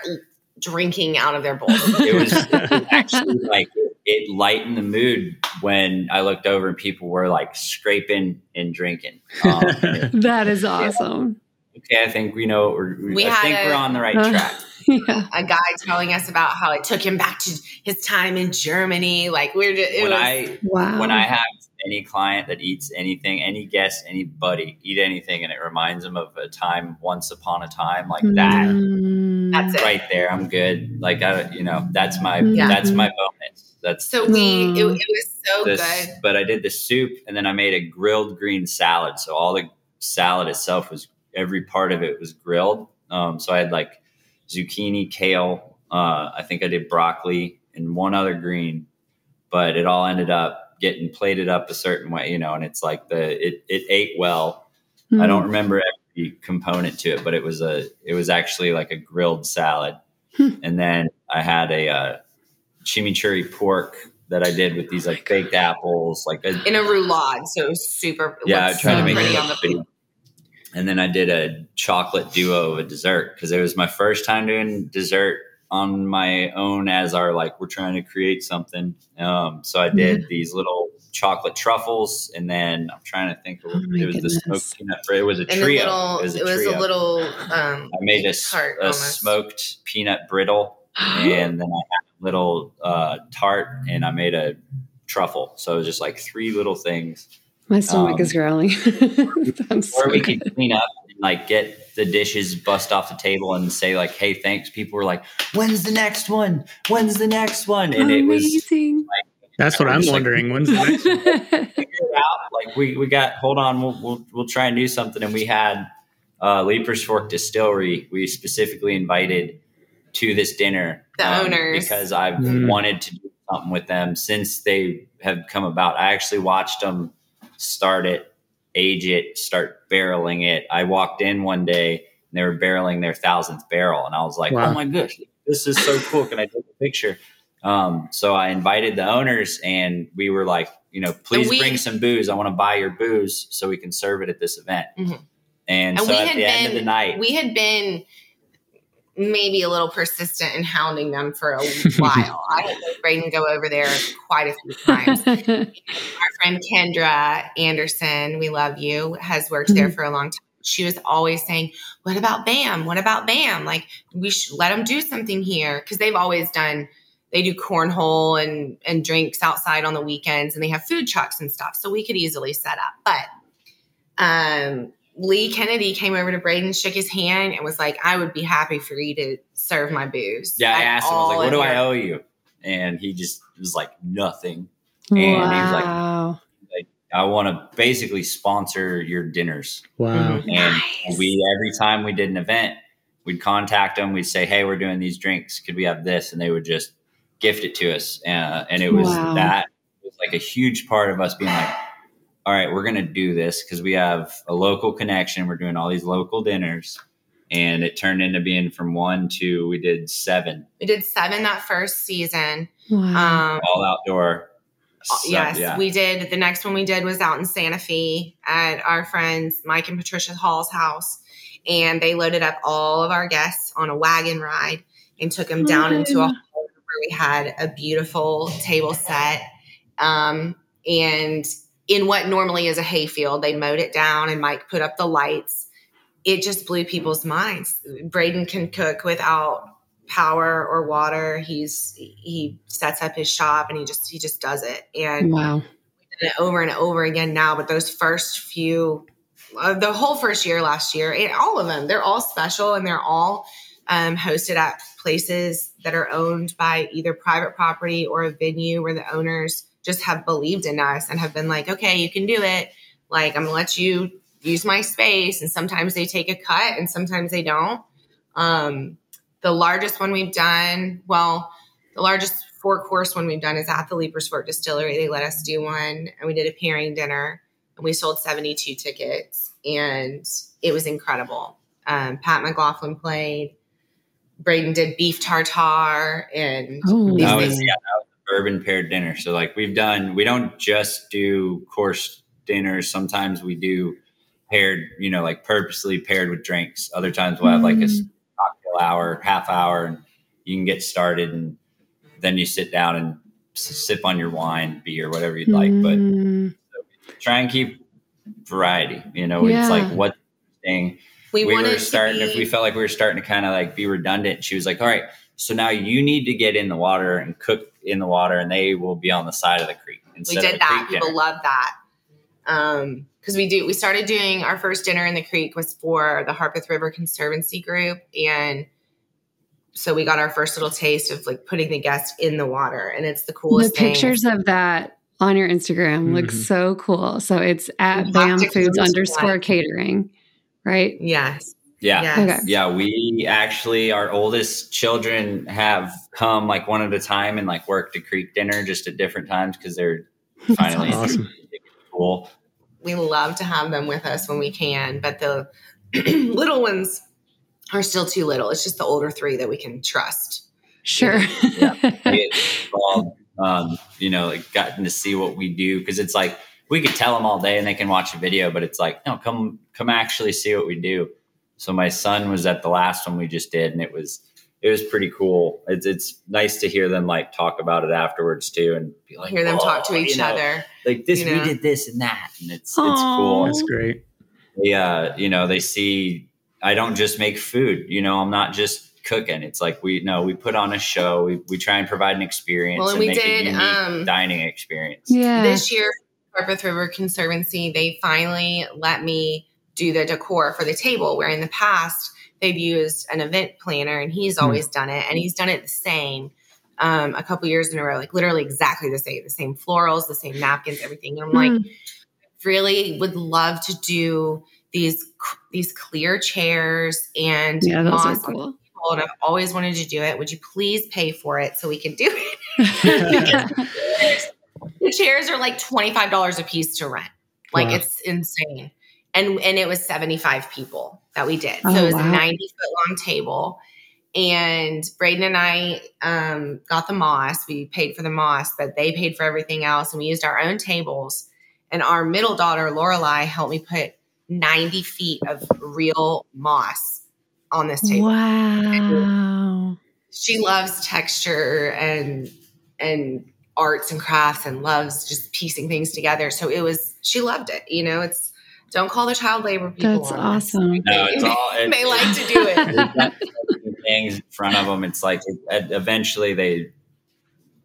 Speaker 3: drinking out of their bowls.
Speaker 4: It was, it was actually like, it lightened the mood when I looked over and people were like scraping and drinking. Um,
Speaker 2: that is awesome.
Speaker 4: Okay, I think we know. We I think a, we're on the right uh, track.
Speaker 3: Yeah. a guy telling us about how it took him back to his time in Germany. Like we're just,
Speaker 4: when was, I wow. when I have any client that eats anything, any guest, anybody eat anything, and it reminds them of a time once upon a time like that.
Speaker 3: Mm. That's
Speaker 4: it. right there. I'm good. Like I, you know, that's my yeah. that's my bonus. That's
Speaker 3: so we. It, it was so
Speaker 4: this,
Speaker 3: good.
Speaker 4: But I did the soup, and then I made a grilled green salad. So all the salad itself was every part of it was grilled. Um, so I had like zucchini, kale. Uh, I think I did broccoli and one other green, but it all ended up getting plated up a certain way, you know. And it's like the it it ate well. Mm-hmm. I don't hmm. remember every component to it, but it was a it was actually like a grilled salad. Hmm. and then I had a uh, chimichurri pork that I did with these like baked apples, like a,
Speaker 3: in a roulade. So it was super.
Speaker 4: Yeah, I tried so to make it on the and then I did a chocolate duo of a dessert because it was my first time doing dessert on my own as our like we're trying to create something. Um, so I did yeah. these little chocolate truffles, and then I'm trying to think. Of, oh it was goodness. the smoked peanut. It was a and trio.
Speaker 3: Little, it was a, it was a little. Um,
Speaker 4: I made a, a smoked peanut brittle, and then I had a little uh, tart, and I made a truffle. So it was just like three little things
Speaker 2: my stomach um, is growling.
Speaker 4: or so we could clean up and like get the dishes bust off the table and say like, "Hey, thanks." People were like, "When's the next one? When's the next one?" And Amazing. it was like,
Speaker 1: that's what I'm wondering. Like, When's the next one?
Speaker 4: Figure it out. Like we we got. Hold on, we'll we'll, we'll try and do something. And we had uh, Leiper's Fork Distillery. We specifically invited to this dinner
Speaker 3: the um, owners
Speaker 4: because I've mm. wanted to do something with them since they have come about. I actually watched them start it, age it, start barreling it. I walked in one day and they were barreling their thousandth barrel, and I was like, wow. "Oh my gosh, this is so cool! Can I take a picture?" Um, so I invited the owners, and we were like, you know, please we, bring some booze. I want to buy your booze so we can serve it at this event. Mm-hmm. And, and, so at the been, end of the night,
Speaker 3: we had been maybe a little persistent in hounding them for a while. I had Braiden go over there quite a few times. Our friend Kendra Anderson, we love you, has worked mm-hmm. there for a long time. She was always saying, What about BAM? What about BAM? Like, we should let them do something here. Cause they've always done, they do cornhole and, and drinks outside on the weekends and they have food trucks and stuff. So we could easily set up. But um, Lee Kennedy came over to Braiden, shook his hand, and was like, I would be happy for you to serve my booze.
Speaker 4: Yeah, I asked him, I was like, what do I owe you? And he just was like, nothing. And wow. he was like, like I want to basically sponsor your dinners.
Speaker 1: Wow.
Speaker 4: And nice. we, every time we did an event, we'd contact them. We'd say, hey, we're doing these drinks. Could we have this? And they would just gift it to us. Uh, and it was wow. that it was like a huge part of us being like, all right, we're going to do this because we have a local connection. We're doing all these local dinners. And it turned into being from one to we did seven.
Speaker 3: We did seven that first season.
Speaker 4: Wow. Um, all outdoor.
Speaker 3: So, yes, yeah. we did. The next one we did was out in Santa Fe at our friends Mike and Patricia Hall's house. And they loaded up all of our guests on a wagon ride and took them down into a hall where we had a beautiful table set. Um, and in what normally is a hayfield. They mowed it down and Mike put up the lights. It just blew people's minds. Braiden can cook without power or water. He's he sets up his shop and he just he just does it. And
Speaker 2: wow,
Speaker 3: it over and over again now. But those first few, uh, the whole first year last year, and all of them, they're all special and they're all um, hosted at places that are owned by either private property or a venue where the owners just have believed in us and have been like, okay, you can do it. Like, I'm gonna let you use my space. And sometimes they take a cut and sometimes they don't. Um, the largest one we've done, well, the largest four course one we've done is at the Leiper's Fork Distillery. They let us do one and we did a pairing dinner and we sold 72 tickets and it was incredible. Um, Pat McLaughlin played. Braiden did beef tartare and
Speaker 4: Ooh. these things. Yeah, bourbon paired dinner. So like we've done, we don't just do course dinners. Sometimes we do paired, you know, like purposely paired with drinks. Other times we'll have like a mm. cocktail hour, half hour, and you can get started and then you sit down and sip on your wine, beer, whatever you'd like. But mm. try and keep variety. You know, yeah. it's like what thing we, we were starting. Be- if we felt like we were starting to kind of like be redundant, she was like, "All right, so now you need to get in the water and cook in the water, and they will be on the side of the creek.
Speaker 3: We did that. People dinner. love that. Um, because we do, we started doing our first dinner in the creek was for the Harpeth River Conservancy group, and so we got our first little taste of like putting the guest in the water, and it's the coolest.
Speaker 2: The pictures of that on your Instagram mm-hmm. look so cool. So it's at BAM Foods underscore catering, right?
Speaker 3: Yes.
Speaker 4: Yeah. Okay. Yeah. We actually, our oldest children have come like one at a time and like worked a creek dinner just at different times because they're finally awesome. cool.
Speaker 3: We love to have them with us when we can, but the little ones are still too little. It's just the older three that we can trust.
Speaker 2: Sure.
Speaker 4: yeah. um, you know, like gotten to see what we do because it's like we could tell them all day and they can watch a video, but it's like, no, come, come actually see what we do. So my son was at the last one we just did, and it was it was pretty cool. It's it's nice to hear them like talk about it afterwards too, and
Speaker 3: be like, hear them talk to each you know, other.
Speaker 4: Like this, you know? we did this and that, and it's Aww. it's cool.
Speaker 1: That's great.
Speaker 4: Yeah, uh, you know, they see I don't just make food. You know, I'm not just cooking. It's like we no, we put on a show. We we try and provide an experience. Well, and, and we did um, dining experience.
Speaker 3: Yeah, this year, Harpeth River Conservancy, they finally let me do the decor for the table, where in the past they've used an event planner and he's hmm. always mm. done it and he's done it the same um, a couple years in a row, like literally exactly the same, the same florals, the same napkins, everything. And I'm mm. like, hmm. really would love to do these these clear chairs and
Speaker 2: yeah, those are cool.
Speaker 3: And I've always wanted to do it. Would you please pay for it so we can do it? the chairs are like $25 a piece to rent. Like wow. it's insane. And and it was 75 people that we did. So oh, it was wow. a 90 foot long table. And Braiden and I um, got the moss. We paid for the moss, but they paid for everything else. And we used our own tables. And our middle daughter, Lorelai, helped me put 90 feet of real moss on this table.
Speaker 2: Wow.
Speaker 3: she loves texture and and arts and crafts and loves just piecing things together. So it was she loved it. You know, it's don't call the child labor people.
Speaker 2: That's awesome.
Speaker 4: No, it's all
Speaker 3: it, they like to do it.
Speaker 4: things in front of them. It's like it, eventually they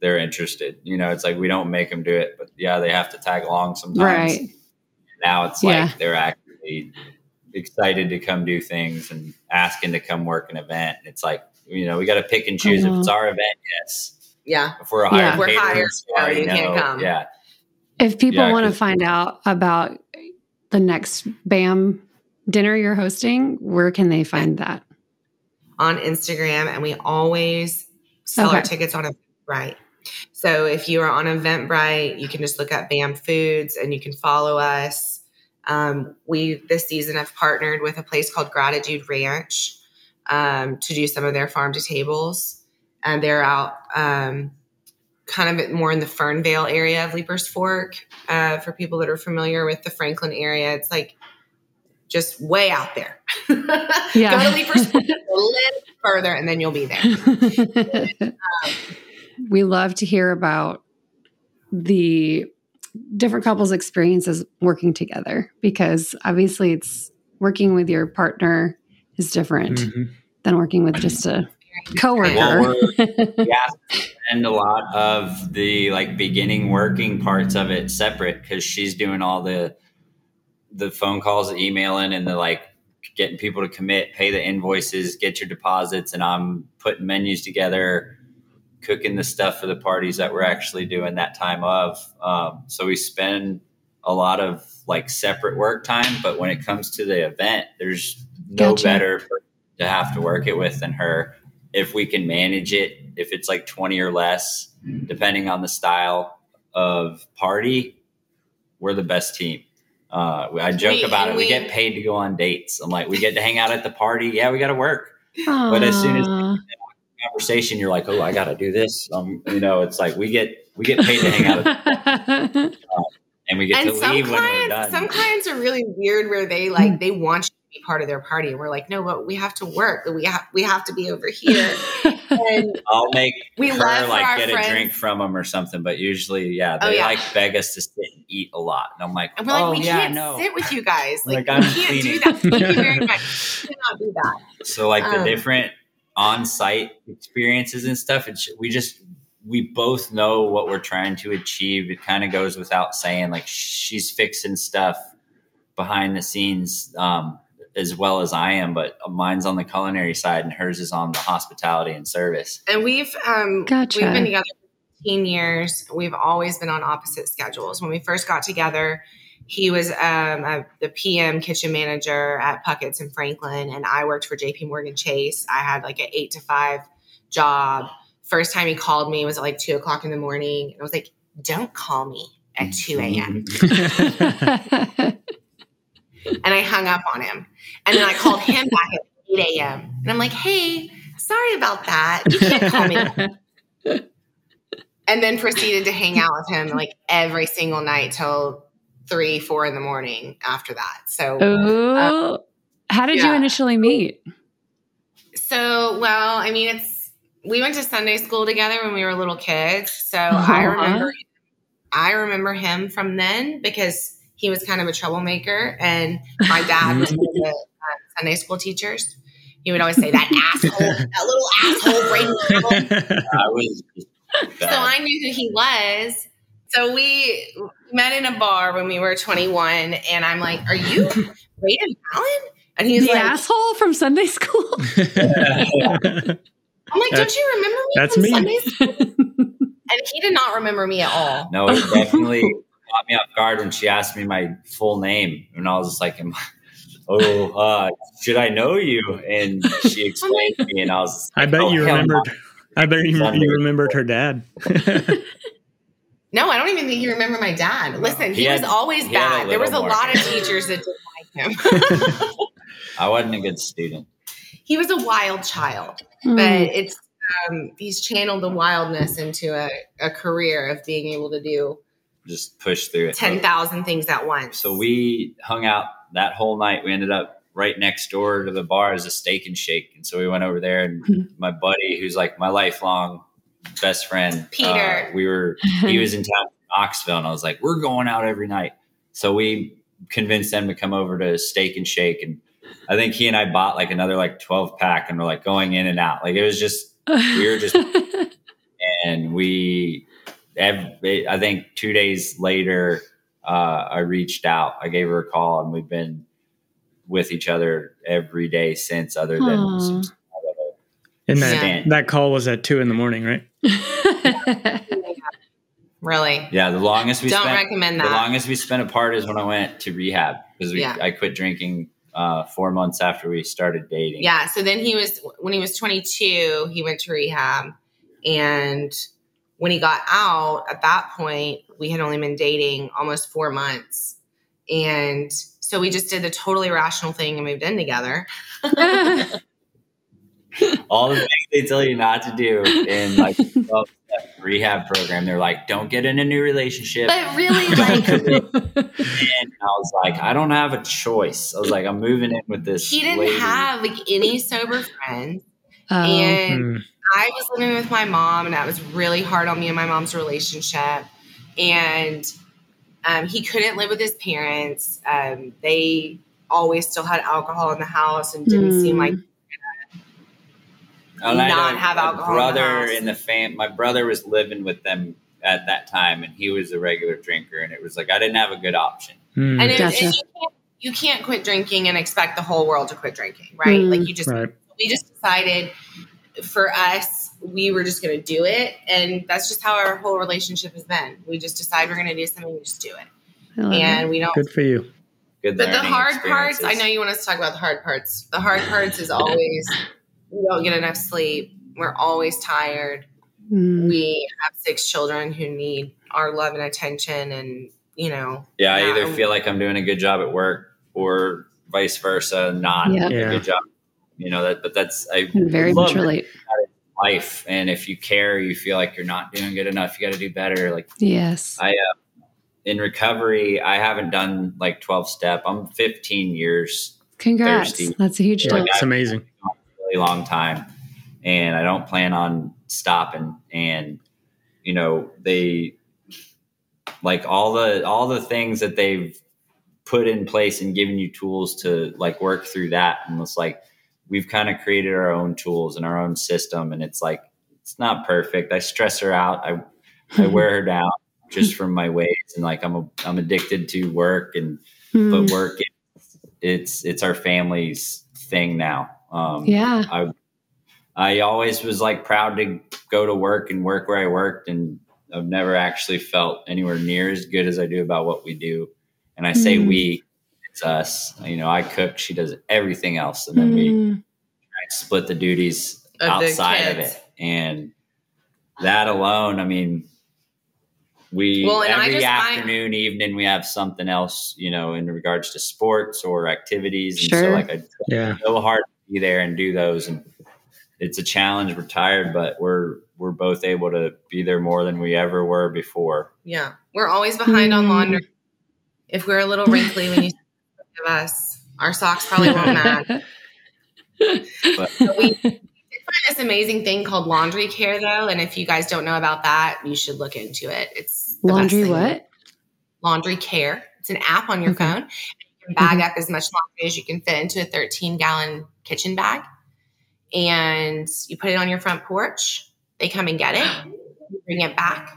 Speaker 4: they're interested. You know, it's like we don't make them do it, but yeah, they have to tag along sometimes.
Speaker 2: Right.
Speaker 4: Now it's like yeah. they're actually excited to come do things and asking to come work an event. It's like, you know, we got to pick and choose. If it's uh-huh. our event, yes.
Speaker 3: Yeah.
Speaker 4: If we're a hired, yeah. we're hired, sorry, you know, can't come. Yeah.
Speaker 2: If people yeah, want to find out about the next BAM dinner you're hosting, where can they find that?
Speaker 3: On Instagram, and we always sell okay. our tickets on Eventbrite. So if you are on Eventbrite, you can just look up BAM Foods and you can follow us. Um, we this season have partnered with a place called Gratitude Ranch um, to do some of their farm to tables, and they're out um, kind of more in the Fernvale area of Leiper's Fork. Uh, for people that are familiar with the Franklin area, it's like just way out there. Yeah. Go to Leiper's Fork a little further, and then you'll be there.
Speaker 2: um, we love to hear about the different couples' experiences working together because obviously it's working with your partner is different mm-hmm. than working with just a coworker.
Speaker 4: Yeah, and a lot of the like beginning working parts of it separate because she's doing all the the phone calls, the emailing, and the like getting people to commit, pay the invoices, get your deposits, and I'm putting menus together, cooking the stuff for the parties that we're actually doing that time of. Um, so we spend a lot of like separate work time, but when it comes to the event, there's no gotcha. better to have to work it with than her if we can manage it, if it's like 20 or less, depending on the style of party, we're the best team. Uh, I joke we, about it. We, we, get paid to go on dates. I'm like, we get to hang out at the party. Yeah, we got to work. Aww. But as soon as conversation, you're like, oh, I got to do this. Um, you know, it's like we get we get paid to hang out. At the, uh, and we get and to leave clients, when we're done.
Speaker 3: Some clients are really weird where they like they want be part of their party. And we're like, no, but we have to work. We have we have to be over here.
Speaker 4: And I'll make we her like get friends. a drink from them or something. But usually, yeah, they oh, yeah. like beg us to sit and eat a lot. And I'm like, and we're oh, like, we yeah, can't no.
Speaker 3: sit with you guys. Like, like we can't cleaning. do that. Thank you very much. We cannot do that.
Speaker 4: So like um, the different on-site experiences and stuff. It's we just we both know what we're trying to achieve. It kind of goes without saying. Like she's fixing stuff behind the scenes. Um, as well as I am, but mine's on the culinary side and hers is on the hospitality and service.
Speaker 3: And we've um, gotcha. we've been together for 15 years. We've always been on opposite schedules. When we first got together, he was um, a, the PM kitchen manager at Puckett's in Franklin, and I worked for JP Morgan Chase. I had like an eight to five job. First time he called me was at like two o'clock in the morning. And I was like, don't call me at 2 a.m. and I hung up on him. And then I called him back at 8 a.m. And I'm like, hey, sorry about that. You can't call me. and then proceeded to hang out with him like every single night till three, four in the morning after that. So,
Speaker 2: um, how did yeah. you initially meet?
Speaker 3: So, well, I mean, it's we went to Sunday school together when we were little kids. So uh-huh. I remember, I remember him from then because he was kind of a troublemaker, and my dad was one of the uh, Sunday school teachers. He would always say that asshole, that little asshole, Braiden. I was. So I knew who he was. So we met in a bar when we were 21, and I'm like, "Are you Braiden Mallon?"
Speaker 2: And he's the like, "Asshole from Sunday school."
Speaker 3: I'm like, "Don't you remember me?"
Speaker 1: That's me. Sunday school?
Speaker 3: and he did not remember me at all.
Speaker 4: No, it definitely caught me off guard when she asked me my full name, and I was just like, "Oh, uh, should I know you?" And she explained to me, and I was.
Speaker 1: Like, I bet
Speaker 4: oh,
Speaker 1: you remembered. I bet you, you remembered her dad.
Speaker 3: no, I don't even think you remember my dad. Listen, he, he had, was always he bad. There was a lot of teachers that didn't like
Speaker 4: him. I wasn't a good student.
Speaker 3: He was a wild child, mm. but it's um, he's channeled the wildness into a, a career of being able to do
Speaker 4: just push through it.
Speaker 3: 10,000 things at once.
Speaker 4: So we hung out that whole night. We ended up right next door to the bar is a steak and shake. And so we went over there and mm-hmm. my buddy, who's like my lifelong best friend,
Speaker 3: Peter,
Speaker 4: uh, we were, he was in town in Knoxville and I was like, we're going out every night. So we convinced them to come over to steak and shake. And I think he and I bought like another like 12 pack and we're like going in and out. Like it was just, we were just, and we, I think two days later, uh, I reached out. I gave her a call, and we've been with each other every day since. Other than some,
Speaker 1: and that yeah. that call was at two in the morning, right?
Speaker 3: really?
Speaker 4: Yeah. The longest we
Speaker 3: don't
Speaker 4: spent,
Speaker 3: recommend that.
Speaker 4: The longest we spent apart is when I went to rehab because yeah. I quit drinking uh, four months after we started dating.
Speaker 3: Yeah. So then he was when he was 22, he went to rehab, and when he got out, at that point, we had only been dating almost four months. And so we just did the totally rational thing and moved in together.
Speaker 4: All the things they tell you not to do in like rehab program, they're like, don't get in a new relationship.
Speaker 3: But really, like,
Speaker 4: and I was like, I don't have a choice. I was like, I'm moving in with this.
Speaker 3: He didn't lady. have like any sober friends. Oh. And hmm. I was living with my mom, and that was really hard on me and my mom's relationship. And um, he couldn't live with his parents. Um, they always still had alcohol in the house and didn't mm. seem like
Speaker 4: oh, not have alcohol. Brother in the, in the fam, my brother was living with them at that time, and he was a regular drinker, and it was like I didn't have a good option.
Speaker 3: Mm. And, it, gotcha. and you, can't, you, can't, quit drinking and expect the whole world to quit drinking, right? Mm. Like you just right. We just decided for us, we were just going to do it. And that's just how our whole relationship has been. We just decide we're going to do something, we just do it. And it. we don't.
Speaker 1: Good for you.
Speaker 4: Good
Speaker 3: but the hard parts, I know you want us to talk about the hard parts. The hard parts is always we don't get enough sleep. We're always tired. Mm. We have six children who need our love and attention. And, you know.
Speaker 4: Yeah, I either feel like I'm doing a good job at work or vice versa, not yep. a good job you know that but that's i
Speaker 2: very much relate.
Speaker 4: life. And if you care you feel like you're not doing good enough you got to do better. Like
Speaker 2: yes.
Speaker 4: I uh, in recovery i haven't done like 12 step. I'm 15 years
Speaker 2: congrats. thirsty. that's a huge deal.
Speaker 1: That's amazing.
Speaker 4: a really long time. And i don't plan on stopping. And you know they like all the all the things that they've put in place and given you tools to like work through that and it's like we've kind of created our own tools and our own system and it's like it's not perfect. I stress her out. I i wear her down just from my ways and like i'm a, i'm addicted to work and mm. but work it's it's our family's thing now.
Speaker 2: Um yeah.
Speaker 4: I i always was like proud to go to work and work where i worked and i've never actually felt anywhere near as good as i do about what we do. And i say mm. we it's us. You know, I cook, she does everything else, and then mm. we split the duties of outside the of it. And that alone, I mean, we well, every afternoon, find- evening, we have something else, you know, in regards to sports or activities. And
Speaker 2: sure. so,
Speaker 4: like, I yeah, so hard to be there and do those, and it's a challenge. We're tired, but we're we're both able to be there more than we ever were before.
Speaker 3: Yeah, we're always behind mm. on laundry. If we're a little wrinkly when you of us. Our socks probably won't match. but we find this amazing thing called laundry care though, and if you guys don't know about that, you should look into it. It's
Speaker 2: laundry what?
Speaker 3: Laundry care. It's an app on your okay. phone. You can bag mm-hmm. up as much laundry as you can fit into a 13 gallon kitchen bag, and you put it on your front porch. They come and get it. You bring it back.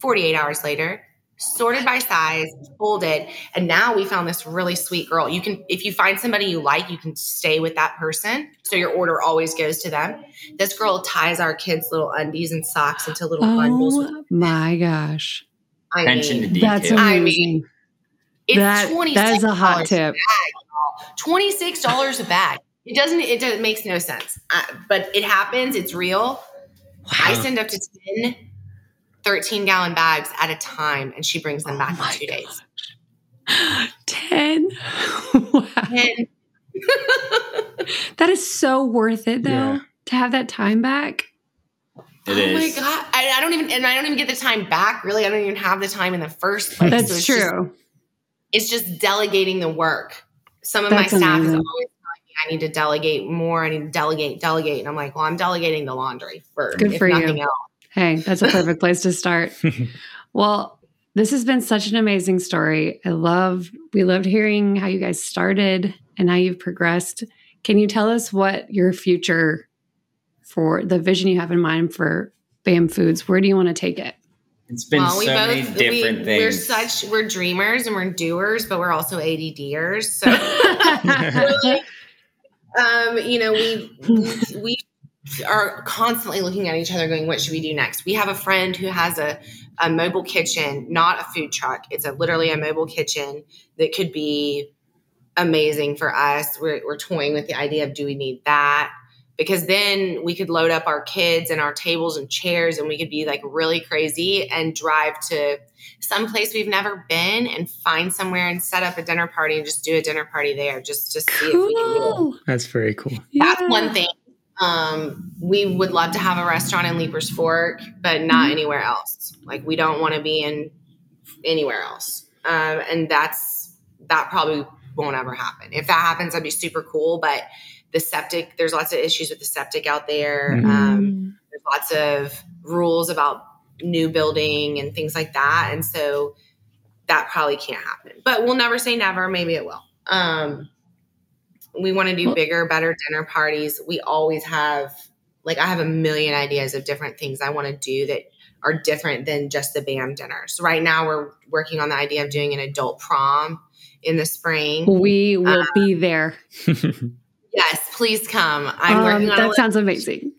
Speaker 3: 48 hours later, sorted by size, folded. And now we found this really sweet girl. You can, if you find somebody you like, you can stay with that person. So your order always goes to them. This girl ties our kids' little undies and socks into little bundles. oh, bundles.
Speaker 2: My gosh.
Speaker 3: I Attention
Speaker 2: mean, to detail. That's amazing. I mean,
Speaker 3: it's that,
Speaker 2: that is a hot tip.
Speaker 3: $26 a bag. It doesn't, it, doesn't, it makes no sense, uh, but it happens. It's real. I send up to 10 13 gallon bags at a time and she brings them oh back oh in two gosh. days.
Speaker 2: 10. wow. 10. that is so worth it though yeah. to have that time back.
Speaker 4: It oh is.
Speaker 3: my god! I, I, don't even, and I don't even get the time back. Really, I don't even have the time in the first place.
Speaker 2: That's so true.
Speaker 3: Just, it's just delegating the work. Some of That's my staff amazing. is always telling me I need to delegate more. I need to delegate, delegate, and I'm like, well, I'm delegating the laundry first.
Speaker 2: Good for you. Else. Hey, that's a perfect place to start. well, this has been such an amazing story. I love, we loved hearing how you guys started and how you've progressed. Can you tell us what your future for the vision you have in mind for BAM Foods? Where do you want to take it?
Speaker 4: It's been well, we so both, many different
Speaker 3: we,
Speaker 4: things.
Speaker 3: We're such we're dreamers and we're doers, but we're also ADDers. So, um, you know, we we are constantly looking at each other, going, "What should we do next?" We have a friend who has a a mobile kitchen, not a food truck. It's a literally a mobile kitchen that could be amazing for us. We're, we're toying with the idea of do we need that? Because then we could load up our kids and our tables and chairs and we could be like really crazy and drive to some place we've never been and find somewhere and set up a dinner party and just do a dinner party there just to see cool. if we can do it.
Speaker 1: That's very cool.
Speaker 3: That's yeah. one thing. Um, we would love to have a restaurant in Leiper's Fork, but not mm-hmm. anywhere else. Like we don't want to be in anywhere else. Um, and that's that probably won't ever happen. If that happens, that'd be super cool. But the septic, there's lots of issues with the septic out there. Mm-hmm. Um, there's lots of rules about new building and things like that. And so that probably can't happen. But we'll never say never. Maybe it will. Um, we want to do bigger, better dinner parties. We always have, like, I have a million ideas of different things I want to do that are different than just the BAM dinners. Right now, we're working on the idea of doing an adult prom in the spring.
Speaker 2: We will um, be there.
Speaker 3: yes, please come. I'm
Speaker 2: um, working on that. Sounds amazing.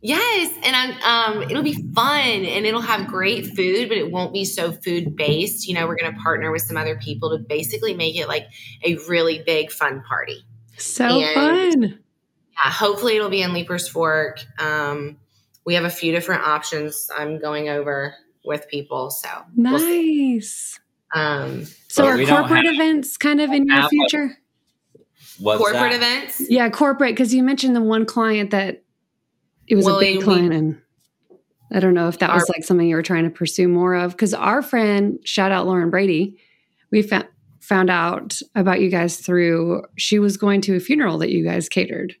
Speaker 3: Yes, and I'm, um, it'll be fun and it'll have great food, but it won't be so food based. You know, we're going to partner with some other people to basically make it like a really big fun party.
Speaker 2: So and, fun.
Speaker 3: Yeah, hopefully it'll be in Leiper's Fork. Um, we have a few different options I'm going over with people. So
Speaker 2: nice.
Speaker 3: We'll um,
Speaker 2: so are corporate events kind of in your future?
Speaker 3: corporate that? events?
Speaker 2: Yeah, corporate. Because you mentioned the one client that it was well, a big client, and I don't know if that our, was like something you were trying to pursue more of. Because our friend, shout out Lauren Brady, we found found out about you guys through she was going to a funeral that you guys catered.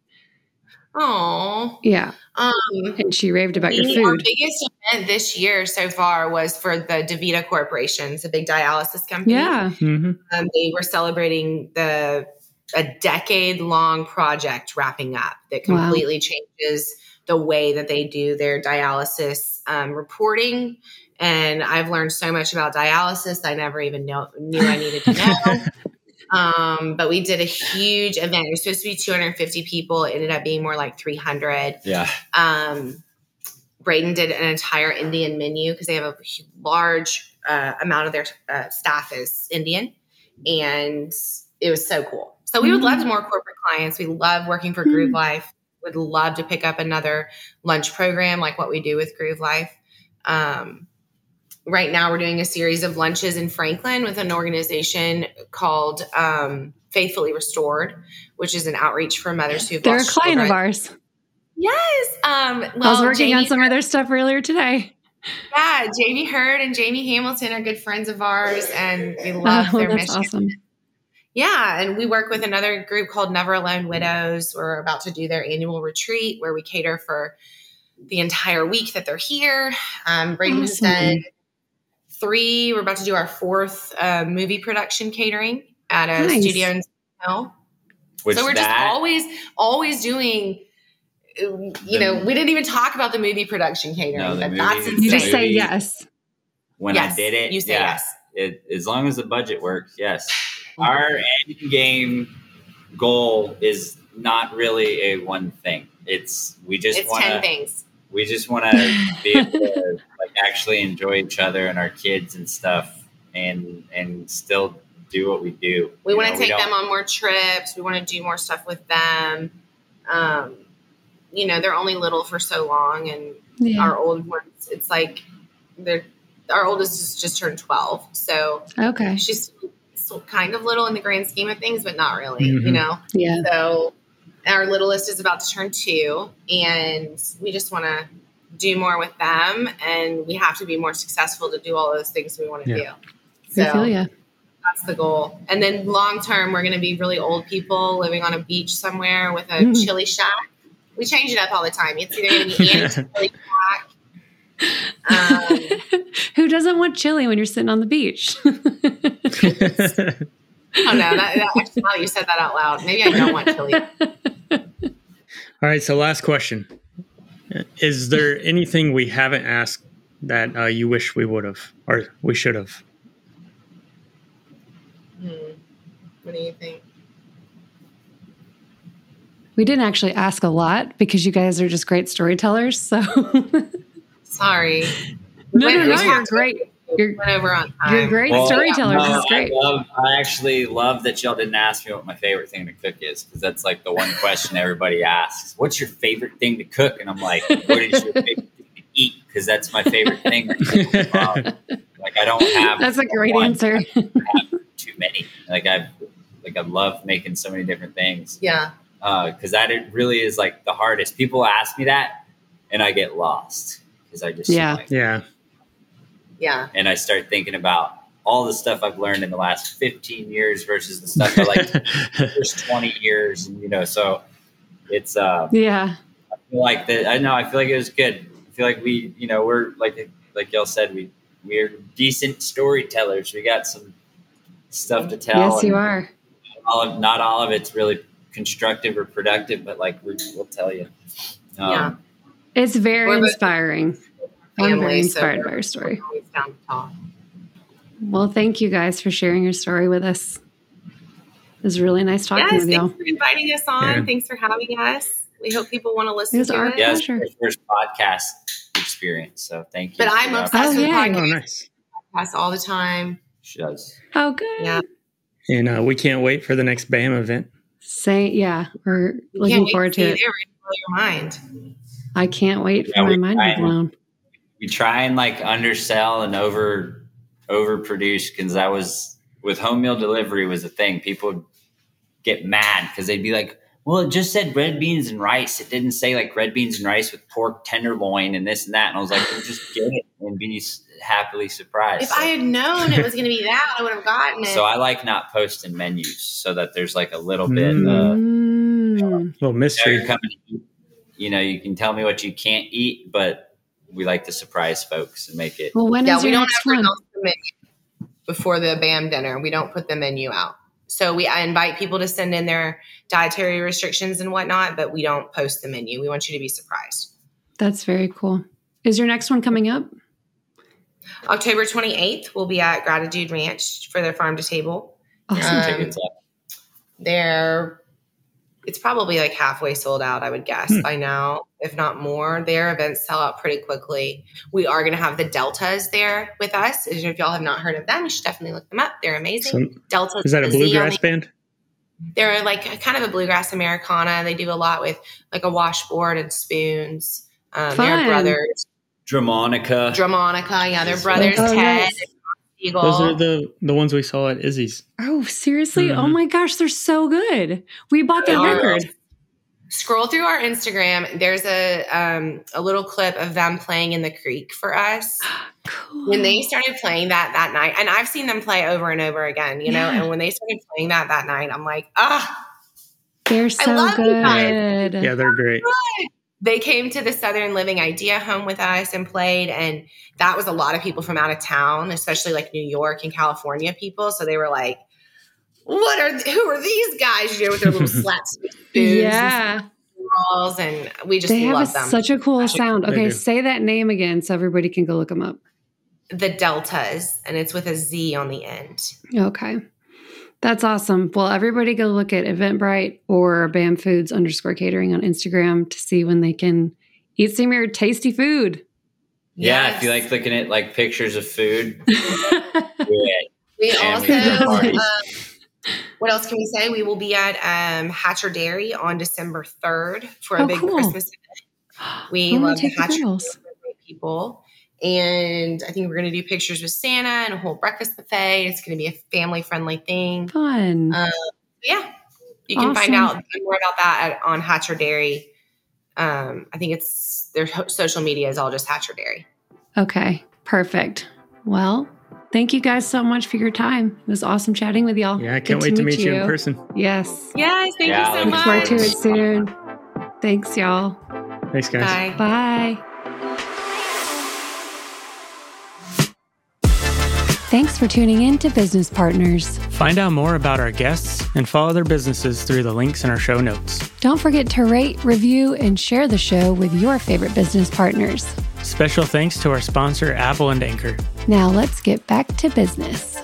Speaker 3: Oh,
Speaker 2: yeah. Um, and she raved about your food. Our
Speaker 3: biggest event this year so far was for the DaVita Corporation, it's a big dialysis company.
Speaker 2: Yeah, mm-hmm.
Speaker 3: um, they were celebrating the a decade long project wrapping up that completely wow. changes the way that they do their dialysis um, reporting. And I've learned so much about dialysis I never even know, knew I needed to know. Um, but we did a huge event. It was supposed to be 250 people. It ended up being more like 300.
Speaker 4: Yeah.
Speaker 3: Um, Braiden did an entire Indian menu because they have a large uh, amount of their uh, staff is Indian, and it was so cool. So we would love more corporate clients. We love working for Groove mm-hmm. Life. Would love to pick up another lunch program like what we do with Groove Life. Um, right now we're doing a series of lunches in Franklin with an organization called um, Faithfully Restored, which is an outreach for mothers who
Speaker 2: they're a client children. of ours.
Speaker 3: Yes. Um, well,
Speaker 2: I was working Jamie on some of their stuff earlier today.
Speaker 3: Yeah, Jamie Hurd and Jamie Hamilton are good friends of ours, and we love oh, their mission. Awesome. Yeah, and we work with another group called Never Alone Widows. We're about to do their annual retreat where we cater for the entire week that they're here. Um, Braiden awesome. Has done three. We're about to do our fourth uh, movie production catering at a nice. studio in Hill. so we're that, just always, always doing. You know, we didn't even talk about the movie production catering, no, but movie, that's insane.
Speaker 2: You just say yes.
Speaker 4: When yes, I did it,
Speaker 3: you say yeah, yes.
Speaker 4: It, as long as the budget works, yes. Our end game goal is not really a one thing. It's we just want
Speaker 3: ten things
Speaker 4: we just want to be able to like actually enjoy each other and our kids and stuff and and still do what we do
Speaker 3: we want to take them on more trips we want to do more stuff with them um, you know, they're only little for so long, and yeah. our old ones, it's like they're our oldest just, just turned 12. So
Speaker 2: okay,
Speaker 3: she's still kind of little in the grand scheme of things, but not really, mm-hmm. you know?
Speaker 2: Yeah.
Speaker 3: So our littlest is about to turn two, and we just want to do more with them, and we have to be more successful to do all those things we want to yeah. do.
Speaker 2: So I feel ya.
Speaker 3: that's the goal. And then long term, we're going to be really old people living on a beach somewhere with a mm. chili shack. We change it up all the time. It's either going to be Annie's chili shack
Speaker 2: um, Who doesn't want chili when you're sitting on the beach? oh no!
Speaker 3: That, that, actually, now you said that out loud. Maybe I don't want chili.
Speaker 1: All right. So, last question: Is there anything we haven't asked that uh, you wish we would have, or we should have?
Speaker 3: Hmm. What do you think?
Speaker 2: We didn't actually ask a lot because you guys are just great storytellers. So
Speaker 3: Sorry.
Speaker 2: No, no, no, you're great. You're,
Speaker 3: over on
Speaker 2: time. You're great well, storyteller. No, this is great.
Speaker 4: I, love, I actually love that y'all didn't ask me what my favorite thing to cook is because that's like the one question everybody asks. What's your favorite thing to cook? And I'm like, what is your favorite thing to eat? Because that's my favorite thing. like I don't have.
Speaker 2: That's a great one. answer.
Speaker 4: too many. Like I, like I love making so many different things.
Speaker 3: Yeah.
Speaker 4: Because uh, that it really is like the hardest. People ask me that, and I get lost because I just
Speaker 2: yeah
Speaker 4: like,
Speaker 1: yeah
Speaker 3: yeah,
Speaker 4: and I start thinking about all the stuff I've learned in the last 15 years versus the stuff I like the first 20 years, and you know, so it's uh
Speaker 2: yeah.
Speaker 4: I feel like that. I know. I feel like it was good. I feel like we, you know, we're like like y'all said, we we're decent storytellers. We got some stuff to tell.
Speaker 2: Yes, you are.
Speaker 4: All of, not all of it's really constructive or productive, but like we, will tell you.
Speaker 3: Um, yeah.
Speaker 2: It's very inspiring. Family, I'm very inspired so by your story. Well, thank you guys for sharing your story with us. It was really nice talking yes, with you.
Speaker 3: Thanks for inviting us on. Yeah. Thanks for having us. We hope people want to listen it was to our
Speaker 4: it. Yes, yeah, first podcast experience. So thank you.
Speaker 3: But I'm obsessed oh, with yeah. podcasts. Oh, nice. Podcasts all the time.
Speaker 4: She does.
Speaker 2: Oh, good.
Speaker 3: Yeah.
Speaker 1: And uh, we can't wait for the next BAM event.
Speaker 2: Say, yeah, we're looking forward to, to it.
Speaker 3: There, blow your mind.
Speaker 2: I can't wait for my mind to be blown.
Speaker 4: We try and like undersell and over overproduce because that was with home meal delivery was a thing. People get mad because they'd be like, "Well, it just said red beans and rice. It didn't say like red beans and rice with pork tenderloin and this and that." And I was like, well, "Just get it and be happily surprised."
Speaker 3: If so, I had known it was going to be that, I would have gotten it.
Speaker 4: So I like not posting menus so that there's like a little bit, uh,
Speaker 1: mm. uh, little mystery.
Speaker 4: Coming you know, you can tell me what you can't eat, but we like to surprise folks and make it.
Speaker 2: Well, when yeah, we don't
Speaker 3: ever the menu before the BAM dinner. We don't put the menu out. So we I invite people to send in their dietary restrictions and whatnot, but we don't post the menu. We want you to be surprised.
Speaker 2: That's very cool. Is your next one coming up?
Speaker 3: October 28th, we'll be at Gratitude Ranch for their farm to table.
Speaker 2: Awesome. Um,
Speaker 3: they're it's probably like halfway sold out, I would guess hmm. by now, if not more. Their events sell out pretty quickly. We are going to have the Deltaz there with us. If y'all have not heard of them, you should definitely look them up. They're amazing. So, Deltaz.
Speaker 1: Is that a bluegrass the, band?
Speaker 3: They're like kind of a bluegrass Americana. They do a lot with like a washboard and spoons. Um, they're brothers.
Speaker 4: Dramanica.
Speaker 3: Dramanica, yeah, they're brothers. Oh, Ted nice.
Speaker 1: Eagle. Those are the the ones we saw at Izzy's.
Speaker 2: Oh, seriously? Oh mm-hmm. Oh my gosh, they're so good. We bought their record.
Speaker 3: Scroll through our Instagram. There's a um, a little clip of them playing in the creek for us. Cool. When they started playing that that night, and I've seen them play over and over again, you know. And when they started playing that that night, I'm like, ah,
Speaker 2: they're so good.
Speaker 1: Yeah, they're great. Good
Speaker 3: they came to the Southern Living Idea Home with us and played. And that was a lot of people from out of town, especially like New York and California people. So they were like, what are, who are these guys, you know, with their little slats?
Speaker 2: yeah.
Speaker 3: And, and we just
Speaker 2: they
Speaker 3: love
Speaker 2: a,
Speaker 3: them.
Speaker 2: Such a cool sound. Okay, say that name again so everybody can go look them up.
Speaker 3: The Deltaz, and it's with a Z on the end.
Speaker 2: Okay. That's awesome. Well, everybody go look at Eventbrite or BAM Foods underscore catering on Instagram to see when they can eat some of your tasty food.
Speaker 4: Yeah, yes. if you like looking at like pictures of food.
Speaker 3: we also um, what else can we say? We will be at um, Hatcher Dairy on December 3rd for a
Speaker 2: Oh,
Speaker 3: big
Speaker 2: cool.
Speaker 3: Christmas event. We
Speaker 2: I wanna
Speaker 3: love the
Speaker 2: take the
Speaker 3: Hatcher
Speaker 2: girls.
Speaker 3: Dairy, we're great people. And I think we're going to do pictures with Santa and a whole breakfast buffet. It's going to be a family friendly thing.
Speaker 2: Fun.
Speaker 3: Um, yeah, you can find out more about that at, on Hatcher Dairy. Um, I think it's their social media is all just Hatcher Dairy.
Speaker 2: okay, perfect. Well, thank you guys so much for your time. It was awesome chatting with y'all.
Speaker 1: Yeah, I can't
Speaker 2: Good
Speaker 1: wait to meet you in person.
Speaker 2: Yes.
Speaker 3: Yes, thank
Speaker 4: Yeah,
Speaker 3: you so much.
Speaker 2: Look forward to it soon. Thanks, y'all.
Speaker 1: Thanks, guys.
Speaker 3: Bye.
Speaker 2: Bye. Thanks for tuning in to Business Partners.
Speaker 1: Find out more about our guests and follow their businesses through the links in our show notes.
Speaker 2: Don't forget to rate, review, and share the show with your favorite business partners.
Speaker 1: Special thanks to our sponsor, Apple and Anchor.
Speaker 2: Now let's get back to business.